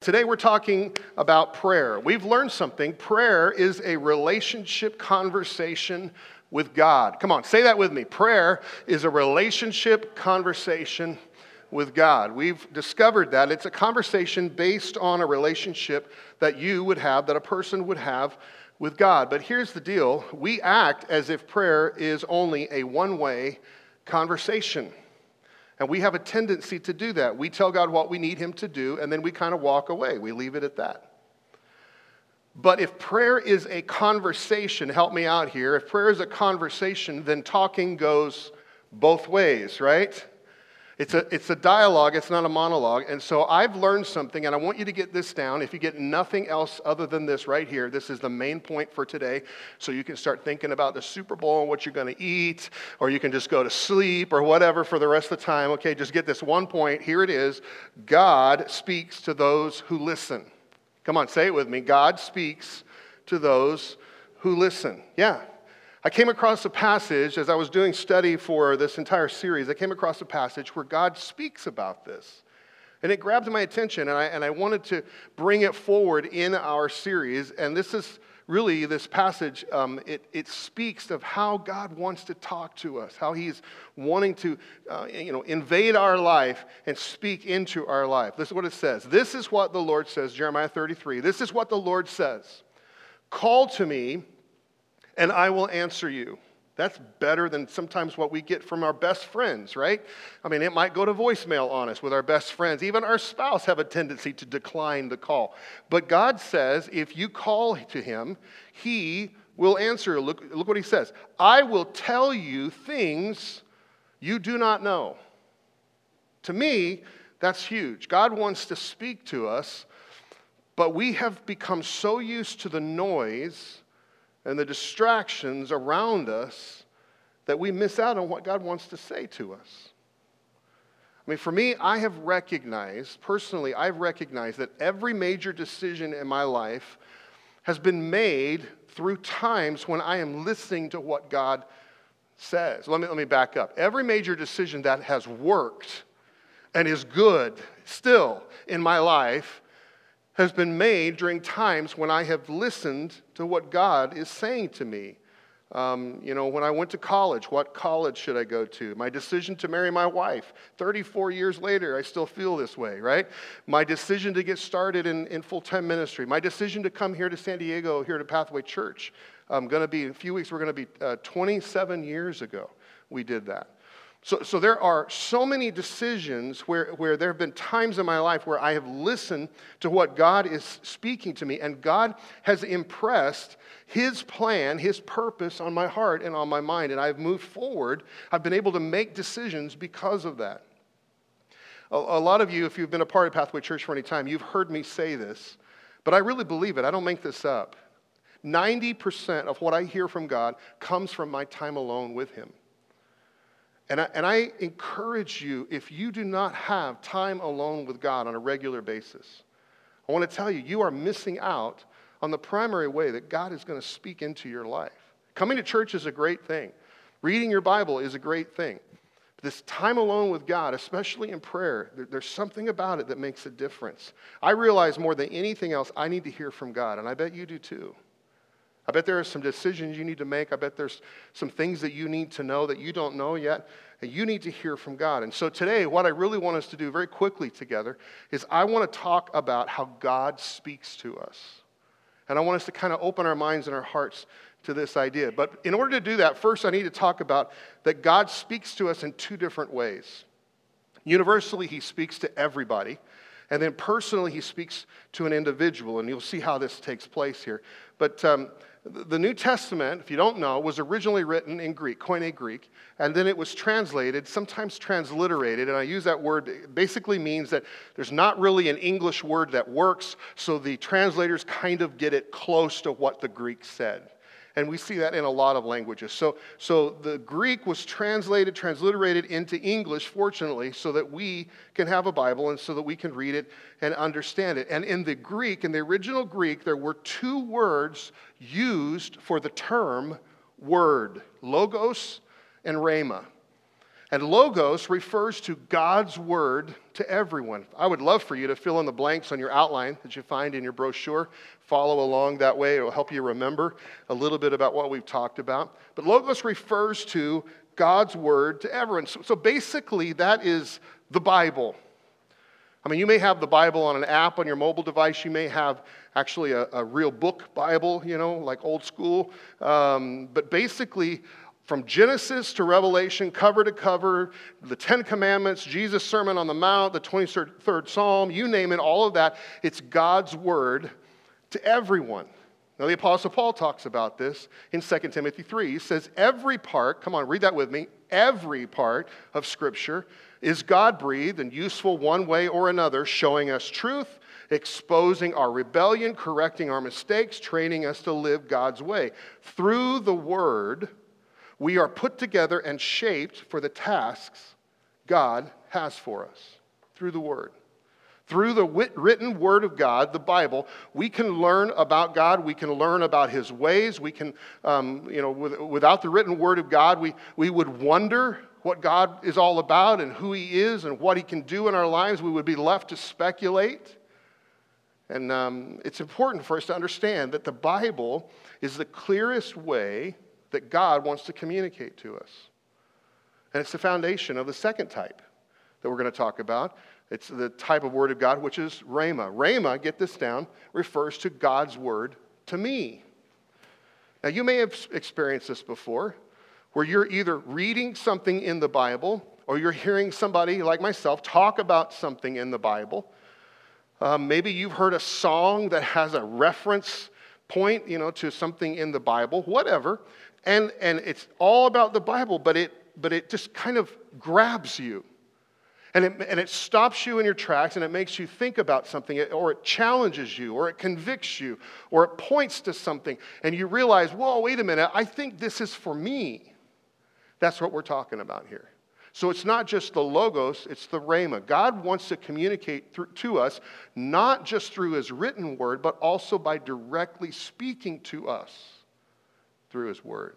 Today we're talking about prayer. We've learned something. Prayer is a relationship conversation with God. Come on, say that with me. Prayer is a relationship conversation with God. We've discovered that it's a conversation based on a relationship that you would have, that a person would have with God. But here's the deal we act as if prayer is only a one way conversation. And we have a tendency to do that. We tell God what we need Him to do, and then we kind of walk away. We leave it at that. But if prayer is a conversation, help me out here. If prayer is a conversation, then talking goes both ways, right? It's a, it's a dialogue, it's not a monologue. And so I've learned something, and I want you to get this down. If you get nothing else other than this right here, this is the main point for today. So you can start thinking about the Super Bowl and what you're going to eat, or you can just go to sleep or whatever for the rest of the time. Okay, just get this one point. Here it is God speaks to those who listen. Come on, say it with me. God speaks to those who listen. Yeah, I came across a passage as I was doing study for this entire series. I came across a passage where God speaks about this. And it grabbed my attention, and I, and I wanted to bring it forward in our series. And this is really this passage, um, it, it speaks of how God wants to talk to us, how He's wanting to uh, you know, invade our life and speak into our life. This is what it says. This is what the Lord says, Jeremiah 33. This is what the Lord says Call to me and I will answer you. That's better than sometimes what we get from our best friends, right? I mean, it might go to voicemail on us with our best friends. Even our spouse have a tendency to decline the call. But God says if you call to him, he will answer. Look, look what he says. I will tell you things you do not know. To me, that's huge. God wants to speak to us, but we have become so used to the noise and the distractions around us that we miss out on what God wants to say to us. I mean, for me, I have recognized, personally, I've recognized that every major decision in my life has been made through times when I am listening to what God says. Let me, let me back up. Every major decision that has worked and is good still in my life has been made during times when I have listened to what God is saying to me. Um, you know, when I went to college, what college should I go to? My decision to marry my wife. 34 years later, I still feel this way, right? My decision to get started in, in full time ministry. My decision to come here to San Diego, here to Pathway Church. I'm going to be, in a few weeks, we're going to be uh, 27 years ago we did that. So, so there are so many decisions where, where there have been times in my life where I have listened to what God is speaking to me, and God has impressed His plan, His purpose on my heart and on my mind, and I've moved forward. I've been able to make decisions because of that. A, a lot of you, if you've been a part of Pathway Church for any time, you've heard me say this, but I really believe it. I don't make this up. 90% of what I hear from God comes from my time alone with Him. And I, and I encourage you, if you do not have time alone with God on a regular basis, I want to tell you, you are missing out on the primary way that God is going to speak into your life. Coming to church is a great thing, reading your Bible is a great thing. But this time alone with God, especially in prayer, there, there's something about it that makes a difference. I realize more than anything else, I need to hear from God, and I bet you do too. I bet there are some decisions you need to make. I bet there's some things that you need to know that you don't know yet. And you need to hear from God. And so today, what I really want us to do very quickly together is I want to talk about how God speaks to us. And I want us to kind of open our minds and our hearts to this idea. But in order to do that, first I need to talk about that God speaks to us in two different ways. Universally, He speaks to everybody. And then personally, He speaks to an individual. And you'll see how this takes place here. But um, the New Testament, if you don't know, was originally written in Greek, Koine Greek, and then it was translated, sometimes transliterated, and I use that word, basically means that there's not really an English word that works, so the translators kind of get it close to what the Greek said. And we see that in a lot of languages. So, so the Greek was translated, transliterated into English, fortunately, so that we can have a Bible and so that we can read it and understand it. And in the Greek, in the original Greek, there were two words used for the term word logos and rhema. And logos refers to God's word to everyone. I would love for you to fill in the blanks on your outline that you find in your brochure. Follow along that way, it will help you remember a little bit about what we've talked about. But logos refers to God's word to everyone. So, so basically, that is the Bible. I mean, you may have the Bible on an app on your mobile device. You may have actually a, a real book Bible, you know, like old school. Um, but basically, from Genesis to Revelation, cover to cover, the Ten Commandments, Jesus' Sermon on the Mount, the 23rd Psalm, you name it, all of that, it's God's word to everyone. Now, the Apostle Paul talks about this in 2 Timothy 3. He says, Every part, come on, read that with me, every part of Scripture is God breathed and useful one way or another, showing us truth, exposing our rebellion, correcting our mistakes, training us to live God's way. Through the Word, we are put together and shaped for the tasks God has for us through the Word. Through the written Word of God, the Bible, we can learn about God. We can learn about His ways. We can, um, you know, without the written Word of God, we, we would wonder what God is all about and who He is and what He can do in our lives. We would be left to speculate. And um, it's important for us to understand that the Bible is the clearest way that God wants to communicate to us. And it's the foundation of the second type that we're going to talk about. It's the type of word of God, which is Rhema. Rhema, get this down, refers to God's word to me. Now, you may have experienced this before, where you're either reading something in the Bible or you're hearing somebody like myself talk about something in the Bible. Um, maybe you've heard a song that has a reference point, you know, to something in the Bible, whatever. And, and it's all about the Bible, but it, but it just kind of grabs you. And it, and it stops you in your tracks and it makes you think about something, or it challenges you, or it convicts you, or it points to something, and you realize, whoa, wait a minute, I think this is for me. That's what we're talking about here. So it's not just the logos, it's the rhema. God wants to communicate through, to us, not just through his written word, but also by directly speaking to us through his word.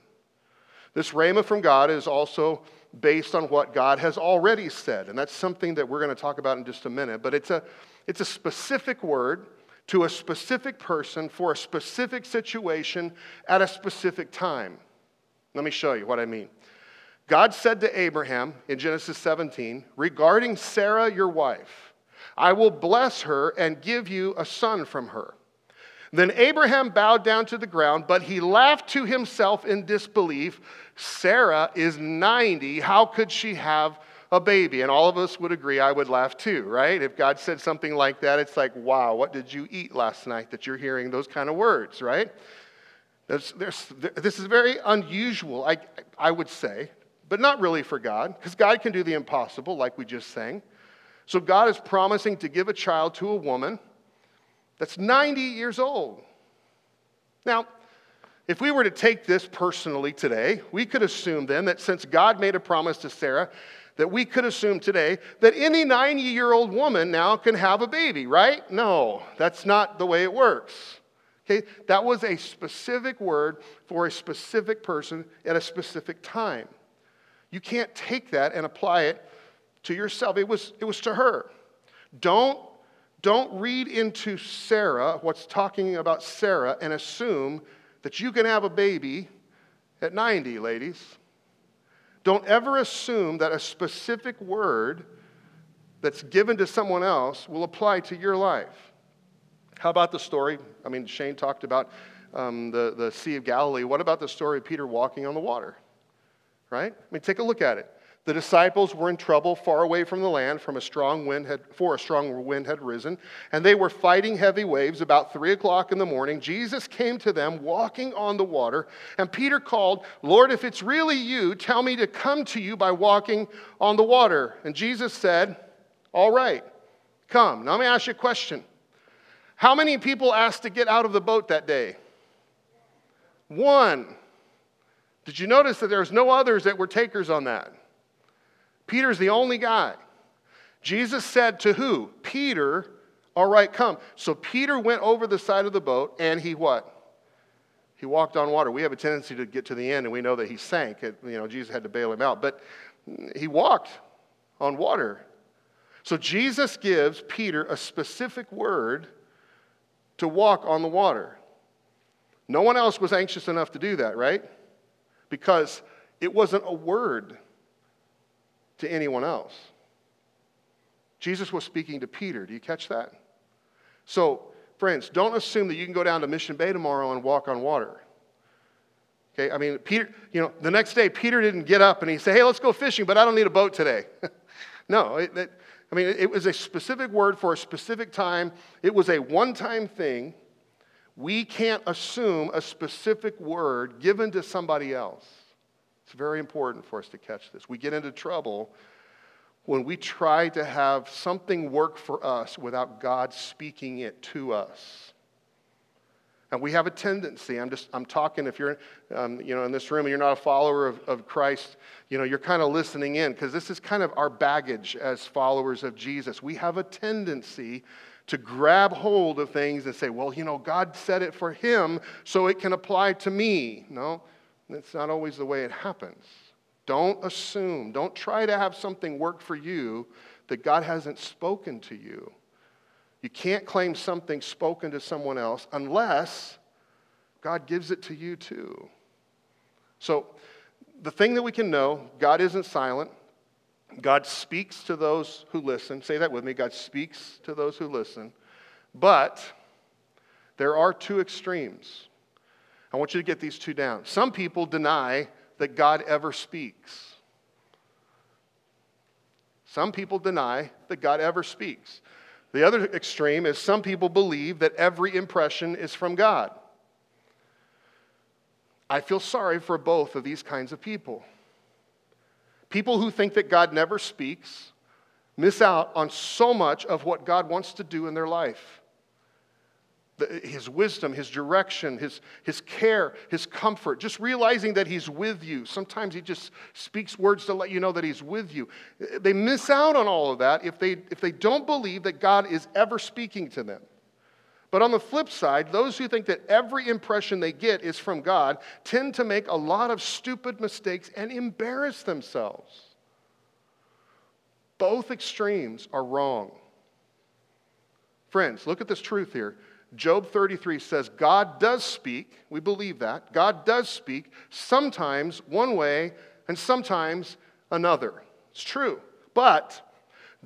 This rhema from God is also based on what God has already said, and that's something that we're going to talk about in just a minute. But it's a, it's a specific word to a specific person for a specific situation at a specific time. Let me show you what I mean. God said to Abraham in Genesis 17, regarding Sarah, your wife, I will bless her and give you a son from her. Then Abraham bowed down to the ground, but he laughed to himself in disbelief. Sarah is 90. How could she have a baby? And all of us would agree I would laugh too, right? If God said something like that, it's like, wow, what did you eat last night that you're hearing those kind of words, right? There's, there's, this is very unusual, I, I would say, but not really for God, because God can do the impossible, like we just sang. So God is promising to give a child to a woman that's 90 years old. Now, if we were to take this personally today, we could assume then that since God made a promise to Sarah, that we could assume today that any 90 year old woman now can have a baby, right? No, that's not the way it works. Okay, that was a specific word for a specific person at a specific time. You can't take that and apply it to yourself. It was, it was to her. Don't don't read into Sarah, what's talking about Sarah, and assume that you can have a baby at 90, ladies. Don't ever assume that a specific word that's given to someone else will apply to your life. How about the story? I mean, Shane talked about um, the, the Sea of Galilee. What about the story of Peter walking on the water? Right? I mean, take a look at it. The disciples were in trouble far away from the land from a strong wind had, for a strong wind had risen, and they were fighting heavy waves about three o'clock in the morning. Jesus came to them walking on the water, and Peter called, Lord, if it's really you, tell me to come to you by walking on the water. And Jesus said, All right, come. Now let me ask you a question. How many people asked to get out of the boat that day? One. Did you notice that there's no others that were takers on that? Peter's the only guy. Jesus said to who? Peter, all right, come. So Peter went over the side of the boat and he what? He walked on water. We have a tendency to get to the end and we know that he sank. It, you know, Jesus had to bail him out. But, he walked on water. So Jesus gives Peter a specific word to walk on the water. No one else was anxious enough to do that, right? Because it wasn't a word to anyone else. Jesus was speaking to Peter. Do you catch that? So, friends, don't assume that you can go down to Mission Bay tomorrow and walk on water. Okay, I mean, Peter, you know, the next day, Peter didn't get up and he said, hey, let's go fishing, but I don't need a boat today. no, it, it, I mean, it was a specific word for a specific time, it was a one time thing. We can't assume a specific word given to somebody else. It's very important for us to catch this. We get into trouble when we try to have something work for us without God speaking it to us. And we have a tendency, I'm just, I'm talking, if you're, um, you know, in this room and you're not a follower of, of Christ, you know, you're kind of listening in because this is kind of our baggage as followers of Jesus. We have a tendency to grab hold of things and say, well, you know, God said it for him, so it can apply to me. No, that's not always the way it happens. Don't assume, don't try to have something work for you that God hasn't spoken to you. You can't claim something spoken to someone else unless God gives it to you too. So, the thing that we can know God isn't silent. God speaks to those who listen. Say that with me God speaks to those who listen. But there are two extremes. I want you to get these two down. Some people deny that God ever speaks. Some people deny that God ever speaks. The other extreme is some people believe that every impression is from God. I feel sorry for both of these kinds of people. People who think that God never speaks miss out on so much of what God wants to do in their life his wisdom, his direction, his, his care, his comfort, just realizing that he's with you. Sometimes he just speaks words to let you know that he's with you. They miss out on all of that if they, if they don't believe that God is ever speaking to them. But on the flip side, those who think that every impression they get is from God tend to make a lot of stupid mistakes and embarrass themselves. Both extremes are wrong. Friends, look at this truth here. Job 33 says, God does speak. We believe that. God does speak, sometimes one way and sometimes another. It's true. But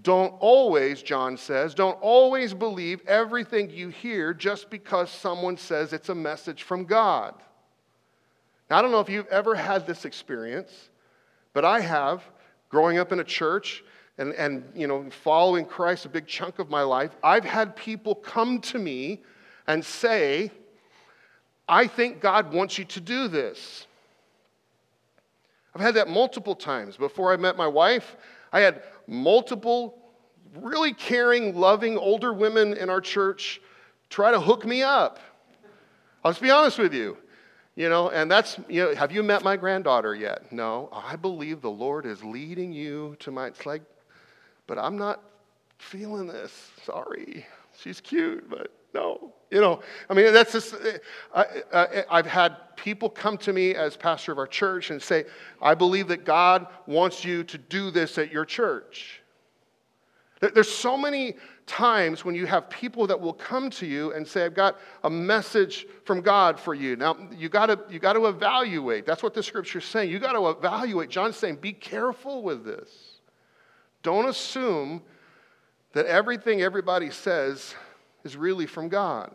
don't always, John says, don't always believe everything you hear just because someone says it's a message from God. Now, I don't know if you've ever had this experience, but I have growing up in a church and, and you know, following Christ a big chunk of my life. I've had people come to me and say, I think God wants you to do this. I've had that multiple times. Before I met my wife, I had multiple really caring, loving older women in our church try to hook me up. I'll just be honest with you. You know, and that's, you know, have you met my granddaughter yet? No. I believe the Lord is leading you to my, it's like, but I'm not feeling this. Sorry. She's cute, but no. You know, I mean, that's just, eh, I, I, eh, have had people come to me as pastor of our church and say, I believe that God wants you to do this at your church. There's so many times when you have people that will come to you and say, I've got a message from God for you. Now, you gotta, you gotta evaluate. That's what the scripture's saying. You gotta evaluate. John's saying, be careful with this. Don't assume that everything everybody says is really from God.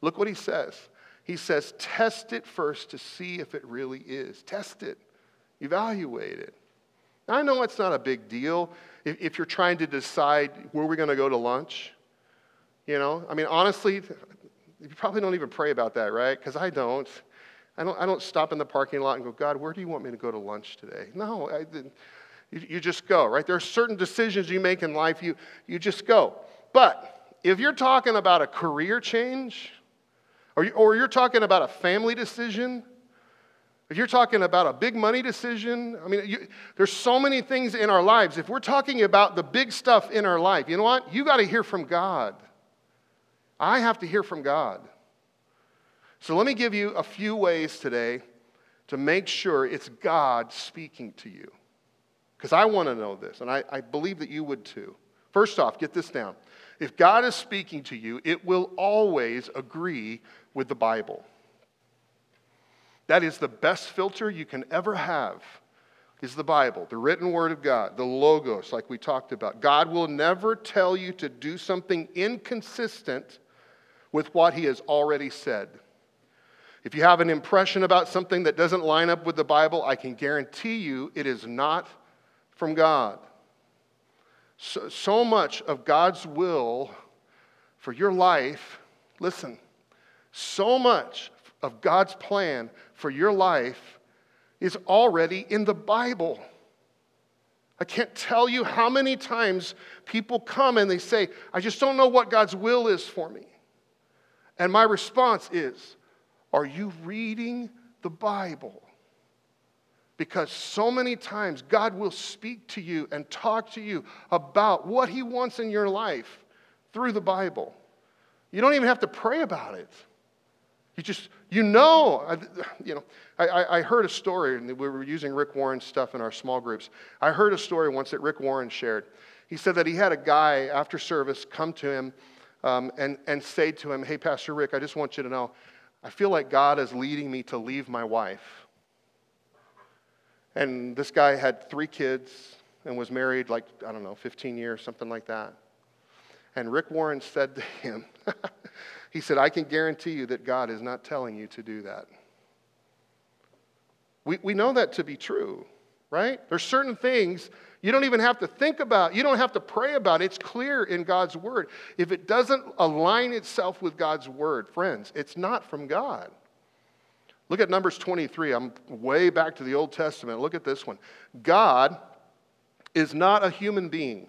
Look what he says. He says, test it first to see if it really is. Test it, evaluate it. Now, I know it's not a big deal if, if you're trying to decide where we're going to go to lunch. You know, I mean, honestly, you probably don't even pray about that, right? Because I don't. I don't, I don't stop in the parking lot and go, God, where do you want me to go to lunch today? No, I, you, you just go, right? There are certain decisions you make in life, you, you just go. But if you're talking about a career change, or, or you're talking about a family decision, if you're talking about a big money decision, I mean, you, there's so many things in our lives. If we're talking about the big stuff in our life, you know what? You got to hear from God. I have to hear from God. So let me give you a few ways today to make sure it's God speaking to you. Because I want to know this, and I, I believe that you would too. First off, get this down. If God is speaking to you, it will always agree with the Bible. That is the best filter you can ever have is the Bible, the written word of God, the logos like we talked about. God will never tell you to do something inconsistent with what he has already said. If you have an impression about something that doesn't line up with the Bible, I can guarantee you it is not from God. So, so much of God's will for your life, listen, so much of God's plan for your life is already in the Bible. I can't tell you how many times people come and they say, I just don't know what God's will is for me. And my response is, Are you reading the Bible? Because so many times God will speak to you and talk to you about what He wants in your life through the Bible. You don't even have to pray about it. You just, you know, you know. I, I heard a story, and we were using Rick Warren's stuff in our small groups. I heard a story once that Rick Warren shared. He said that he had a guy after service come to him um, and, and say to him, Hey, Pastor Rick, I just want you to know, I feel like God is leading me to leave my wife. And this guy had three kids and was married like, I don't know, 15 years, something like that. And Rick Warren said to him, He said, I can guarantee you that God is not telling you to do that. We, we know that to be true, right? There's certain things you don't even have to think about, you don't have to pray about. It's clear in God's word. If it doesn't align itself with God's word, friends, it's not from God. Look at Numbers 23. I'm way back to the Old Testament. Look at this one. God is not a human being,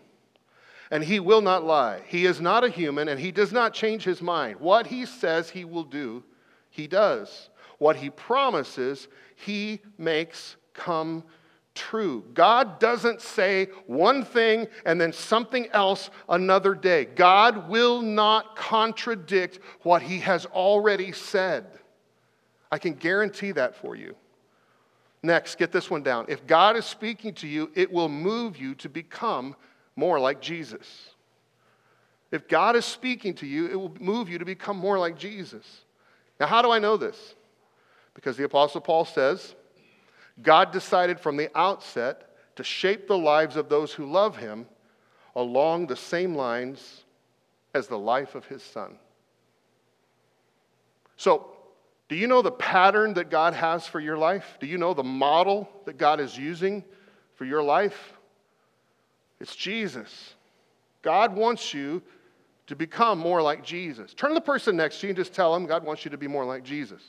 and he will not lie. He is not a human, and he does not change his mind. What he says he will do, he does. What he promises, he makes come true. God doesn't say one thing and then something else another day. God will not contradict what he has already said. I can guarantee that for you. Next, get this one down. If God is speaking to you, it will move you to become more like Jesus. If God is speaking to you, it will move you to become more like Jesus. Now, how do I know this? Because the Apostle Paul says, God decided from the outset to shape the lives of those who love him along the same lines as the life of his son. So, do you know the pattern that God has for your life? Do you know the model that God is using for your life? It's Jesus. God wants you to become more like Jesus. Turn to the person next to you and just tell them God wants you to be more like Jesus.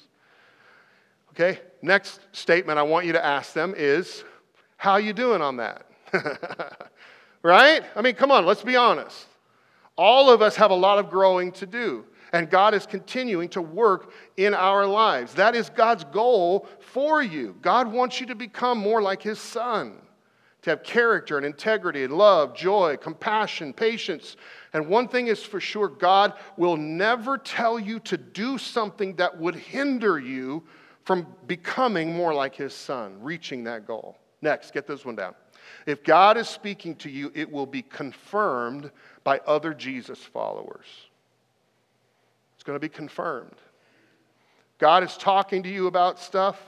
Okay? Next statement I want you to ask them is, how you doing on that? right? I mean, come on, let's be honest. All of us have a lot of growing to do, and God is continuing to work in our lives. That is God's goal for you. God wants you to become more like His Son, to have character and integrity and love, joy, compassion, patience. And one thing is for sure God will never tell you to do something that would hinder you from becoming more like his son, reaching that goal. Next, get this one down. If God is speaking to you, it will be confirmed by other Jesus followers. Going to be confirmed. God is talking to you about stuff,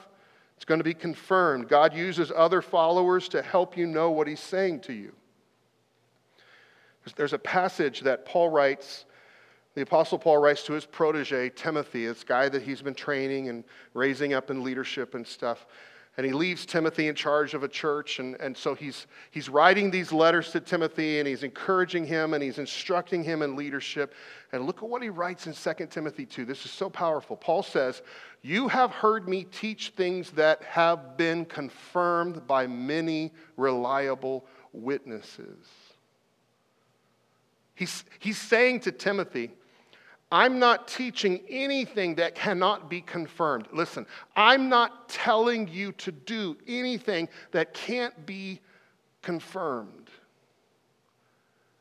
it's going to be confirmed. God uses other followers to help you know what he's saying to you. There's a passage that Paul writes the Apostle Paul writes to his protege, Timothy, this guy that he's been training and raising up in leadership and stuff. And he leaves Timothy in charge of a church. And, and so he's, he's writing these letters to Timothy and he's encouraging him and he's instructing him in leadership. And look at what he writes in 2 Timothy 2. This is so powerful. Paul says, You have heard me teach things that have been confirmed by many reliable witnesses. He's, he's saying to Timothy, I'm not teaching anything that cannot be confirmed. Listen, I'm not telling you to do anything that can't be confirmed.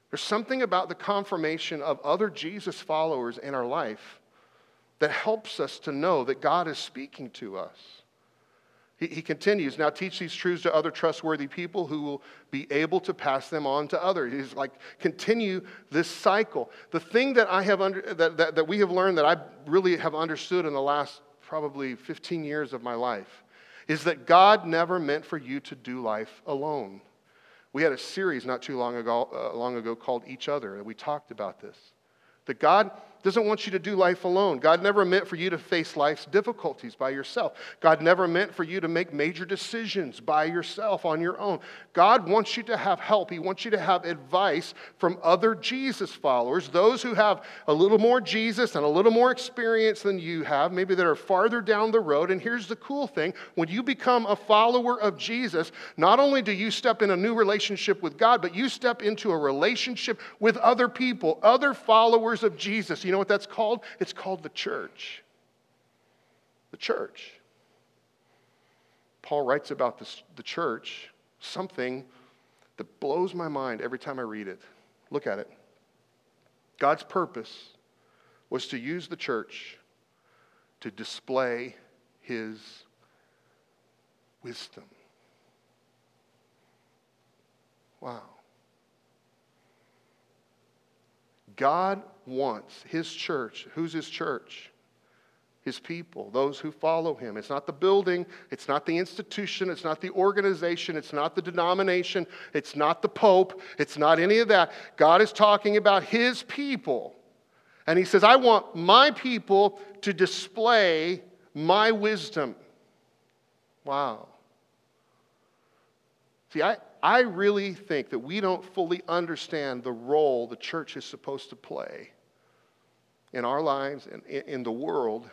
There's something about the confirmation of other Jesus followers in our life that helps us to know that God is speaking to us. He, he continues, now teach these truths to other trustworthy people who will be able to pass them on to others. He's like, continue this cycle. The thing that I have under, that, that, that we have learned that I really have understood in the last probably 15 years of my life is that God never meant for you to do life alone. We had a series not too long ago, uh, long ago called Each Other, and we talked about this. That God doesn't want you to do life alone. God never meant for you to face life's difficulties by yourself. God never meant for you to make major decisions by yourself on your own. God wants you to have help. He wants you to have advice from other Jesus followers, those who have a little more Jesus and a little more experience than you have, maybe that are farther down the road. And here's the cool thing when you become a follower of Jesus, not only do you step in a new relationship with God, but you step into a relationship with other people, other followers of Jesus. You know what that's called? It's called the church. The church. Paul writes about this, the church, something that blows my mind every time I read it. Look at it. God's purpose was to use the church to display his wisdom. Wow. God wants his church. Who's his church? His people, those who follow him. It's not the building, it's not the institution, it's not the organization, it's not the denomination, it's not the pope, it's not any of that. God is talking about his people. And he says, I want my people to display my wisdom. Wow. See, I, I really think that we don't fully understand the role the church is supposed to play in our lives and in the world.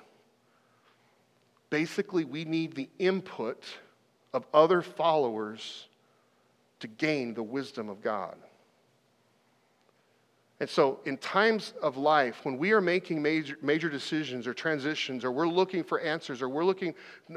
Basically, we need the input of other followers to gain the wisdom of God. And so, in times of life, when we are making major, major decisions or transitions, or we're looking for answers, or we're looking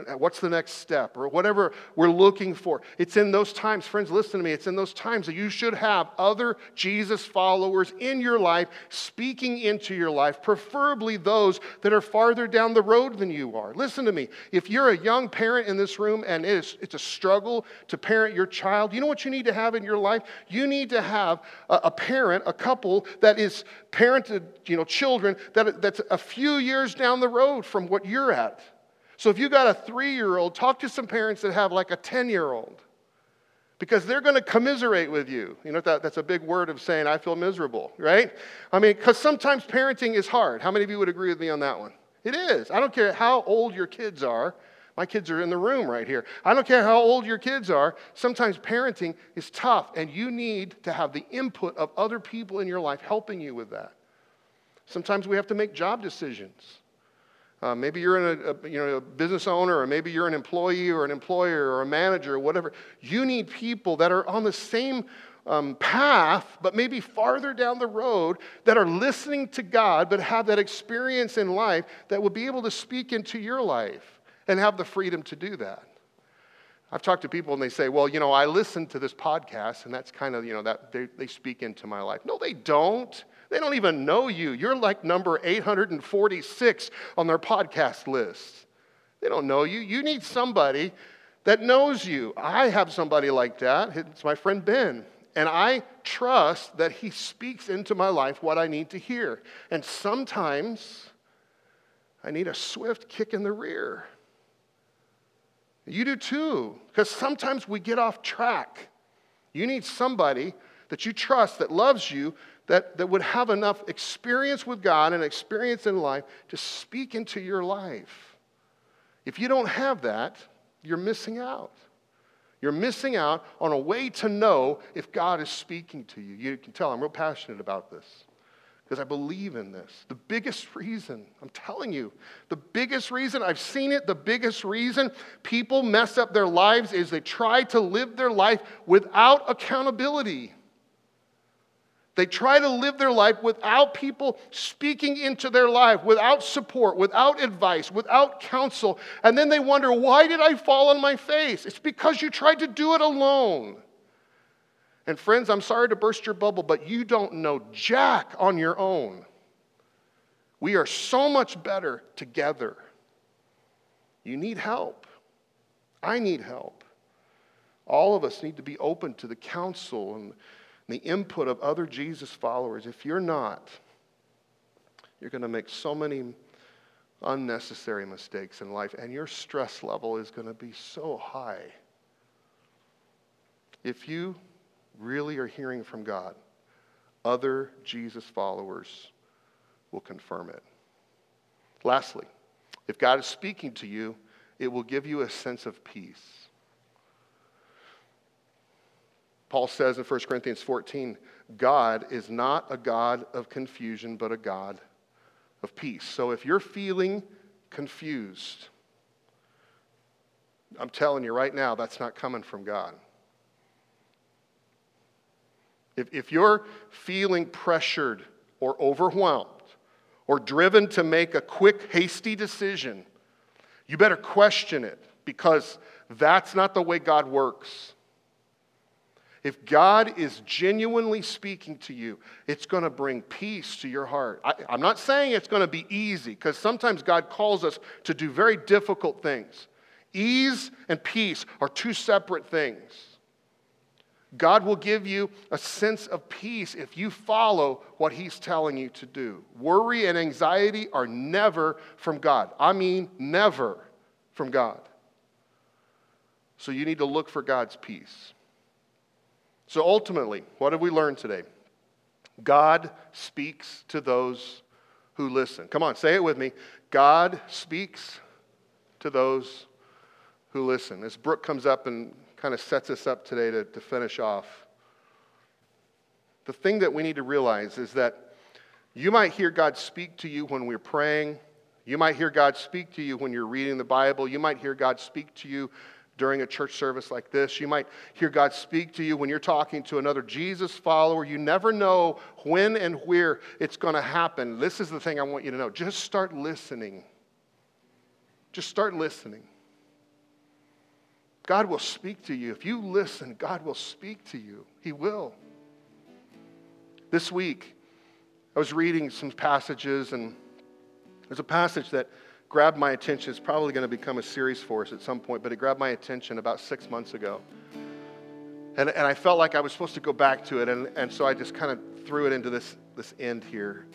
at what's the next step, or whatever we're looking for, it's in those times, friends, listen to me, it's in those times that you should have other Jesus followers in your life speaking into your life, preferably those that are farther down the road than you are. Listen to me. If you're a young parent in this room and it's, it's a struggle to parent your child, you know what you need to have in your life? You need to have a, a parent, a couple that is parented, you know, children that, that's a few years down the road from what you're at. So if you got a three year old, talk to some parents that have like a 10 year old because they're going to commiserate with you. You know, that, that's a big word of saying, I feel miserable, right? I mean, because sometimes parenting is hard. How many of you would agree with me on that one? It is. I don't care how old your kids are. My kids are in the room right here. I don't care how old your kids are. Sometimes parenting is tough, and you need to have the input of other people in your life helping you with that. Sometimes we have to make job decisions. Uh, maybe you're in a, a, you know, a business owner, or maybe you're an employee or an employer or a manager or whatever. You need people that are on the same um, path, but maybe farther down the road, that are listening to God, but have that experience in life that will be able to speak into your life and have the freedom to do that. I've talked to people and they say, well, you know, I listen to this podcast and that's kind of, you know, that they, they speak into my life. No, they don't. They don't even know you. You're like number 846 on their podcast list. They don't know you. You need somebody that knows you. I have somebody like that. It's my friend Ben. And I trust that he speaks into my life what I need to hear. And sometimes I need a swift kick in the rear. You do too, because sometimes we get off track. You need somebody that you trust, that loves you, that, that would have enough experience with God and experience in life to speak into your life. If you don't have that, you're missing out. You're missing out on a way to know if God is speaking to you. You can tell I'm real passionate about this because I believe in this. The biggest reason, I'm telling you, the biggest reason, I've seen it, the biggest reason people mess up their lives is they try to live their life without accountability. They try to live their life without people speaking into their life, without support, without advice, without counsel. And then they wonder, why did I fall on my face? It's because you tried to do it alone. And friends, I'm sorry to burst your bubble, but you don't know Jack on your own. We are so much better together. You need help. I need help. All of us need to be open to the counsel and the input of other Jesus followers. If you're not, you're going to make so many unnecessary mistakes in life, and your stress level is going to be so high. If you really are hearing from God, other Jesus followers will confirm it. Lastly, if God is speaking to you, it will give you a sense of peace. Paul says in 1 Corinthians 14, God is not a God of confusion, but a God of peace. So if you're feeling confused, I'm telling you right now, that's not coming from God. If, if you're feeling pressured or overwhelmed or driven to make a quick, hasty decision, you better question it because that's not the way God works. If God is genuinely speaking to you, it's going to bring peace to your heart. I, am not saying it's going to be easy because sometimes God calls us to do very difficult things. Ease and peace are two separate things. God will give you a sense of peace if you follow what He's telling you to do. Worry and anxiety are never from God. I mean, never from God. So you need to look for God's peace. So ultimately, what have we learned today? God speaks to those who listen. Come on, say it with me. God speaks to those who listen. As Brooke comes up and kind of sets us up today to, to finish off, the thing that we need to realize is that you might hear God speak to you when we're praying. You might hear God speak to you when you're reading the Bible. You might hear God speak to you during a church service like this. You might hear God speak to you when you're talking to another Jesus follower. You never know when and where it's going to happen. This is the thing I want you to know. Just start listening. Just start listening. God will speak to you. If you listen, God will speak to you. He will. This week, I was reading some passages, and there's a passage that grabbed my attention. It's probably going to become a series for us at some point, but it grabbed my attention about six months ago. And, and I felt like I was supposed to go back to it, and, and so I just kind of threw it into this, this end here.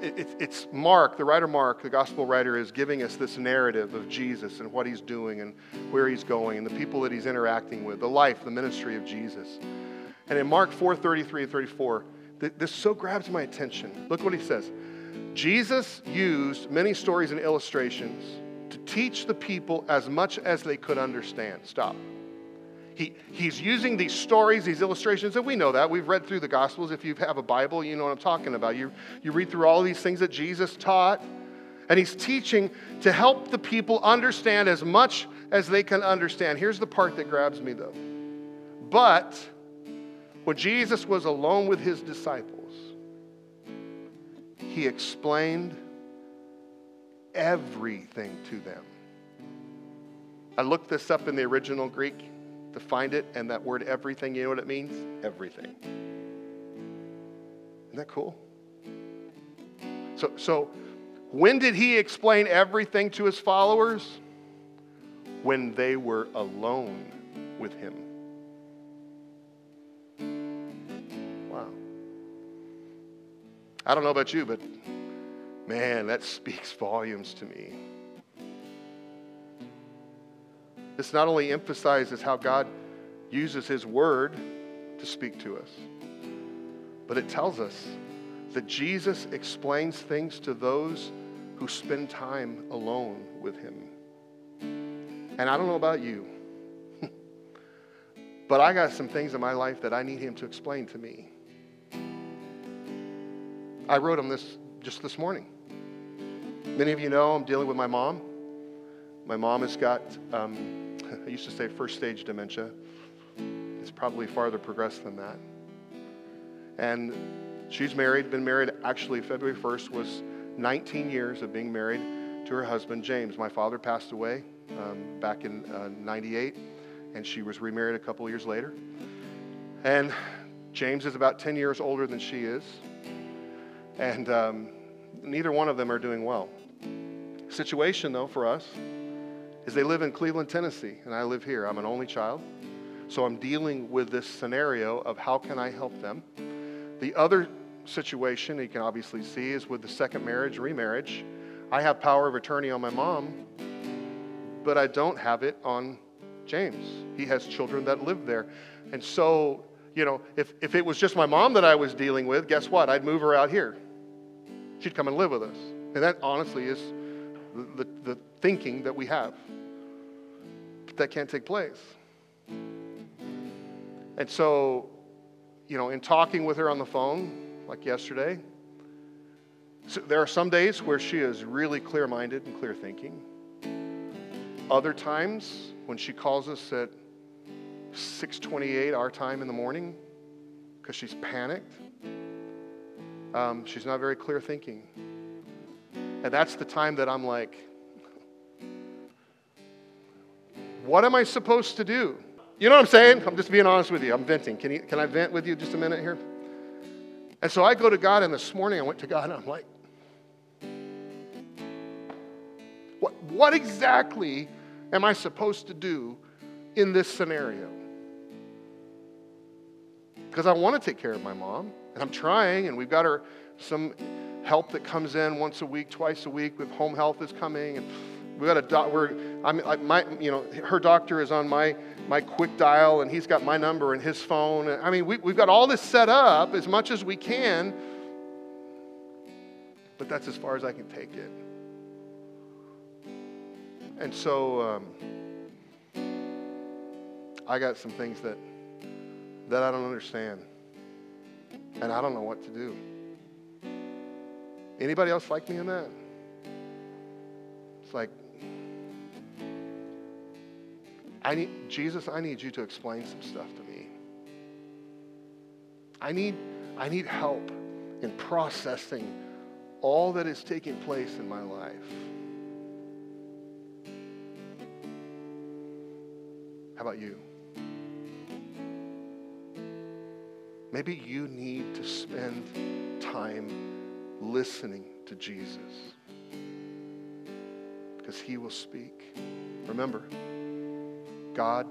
It, it, it's Mark, the writer Mark, the gospel writer, is giving us this narrative of Jesus and what he's doing and where he's going and the people that he's interacting with, the life, the ministry of Jesus. And in Mark 4 33 and 34, this so grabs my attention. Look what he says. Jesus used many stories and illustrations to teach the people as much as they could understand. Stop. He, he's using these stories, these illustrations, and we know that. We've read through the Gospels. If you have a Bible, you know what I'm talking about. You, you read through all these things that Jesus taught, and he's teaching to help the people understand as much as they can understand. Here's the part that grabs me, though. But when Jesus was alone with his disciples, he explained everything to them. I looked this up in the original Greek to find it, and that word everything, you know what it means? Everything. Isn't that cool? So, so when did he explain everything to his followers? When they were alone with him. Wow. I don't know about you, but man, that speaks volumes to me. This not only emphasizes how God uses His Word to speak to us, but it tells us that Jesus explains things to those who spend time alone with Him. And I don't know about you, but I got some things in my life that I need Him to explain to me. I wrote him this just this morning. Many of you know I'm dealing with my mom. My mom has got, um, I used to say first stage dementia. It's probably farther progressed than that. And she's married, been married, actually, February 1st was 19 years of being married to her husband, James. My father passed away um, back in uh, 98, and she was remarried a couple years later. And James is about 10 years older than she is. And um, neither one of them are doing well. Situation, though, for us is they live in Cleveland, Tennessee, and I live here. I'm an only child. So I'm dealing with this scenario of how can I help them. The other situation you can obviously see is with the second marriage, remarriage. I have power of attorney on my mom, but I don't have it on James. He has children that live there. And so, you know, if, if it was just my mom that I was dealing with, guess what? I'd move her out here. She'd come and live with us. And that honestly is the, the, thinking that we have. But that can't take place. And so, you know, in talking with her on the phone, like yesterday, so there are some days where she is really clear minded and clear thinking. Other times, when she calls us at 6:28 our time in the morning, because she's panicked, um, she's not very clear thinking, and that's the time that I'm like, "What am I supposed to do?" You know what I'm saying? I'm just being honest with you. I'm venting. Can, you, can I vent with you just a minute here? And so I go to God, and this morning I went to God, and I'm like, what, what exactly am I supposed to do in this scenario? Because I want to take care of my mom, and I'm trying, and we've got her some help that comes in once a week, twice a week with home health is coming, and we got a doc. We're I'm my you know her doctor is on my my quick dial, and he's got my number in his phone. I mean, we, we've got all this set up as much as we can, but that's as far as I can take it. And so um, I got some things that that I don't understand, and I don't know what to do. Anybody else like me in that? It's like I need, Jesus, I need you to explain some stuff to me. I need, I need help in processing all that is taking place in my life. How about you? Maybe you need to spend time listening to Jesus because he will speak. Remember, God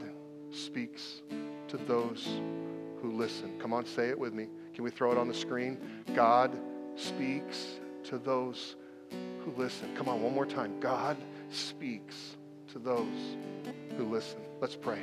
speaks to those who listen. Come on, say it with me. Can we throw it on the screen? God speaks to those who listen. Come on, one more time. God speaks to those who listen. Let's pray.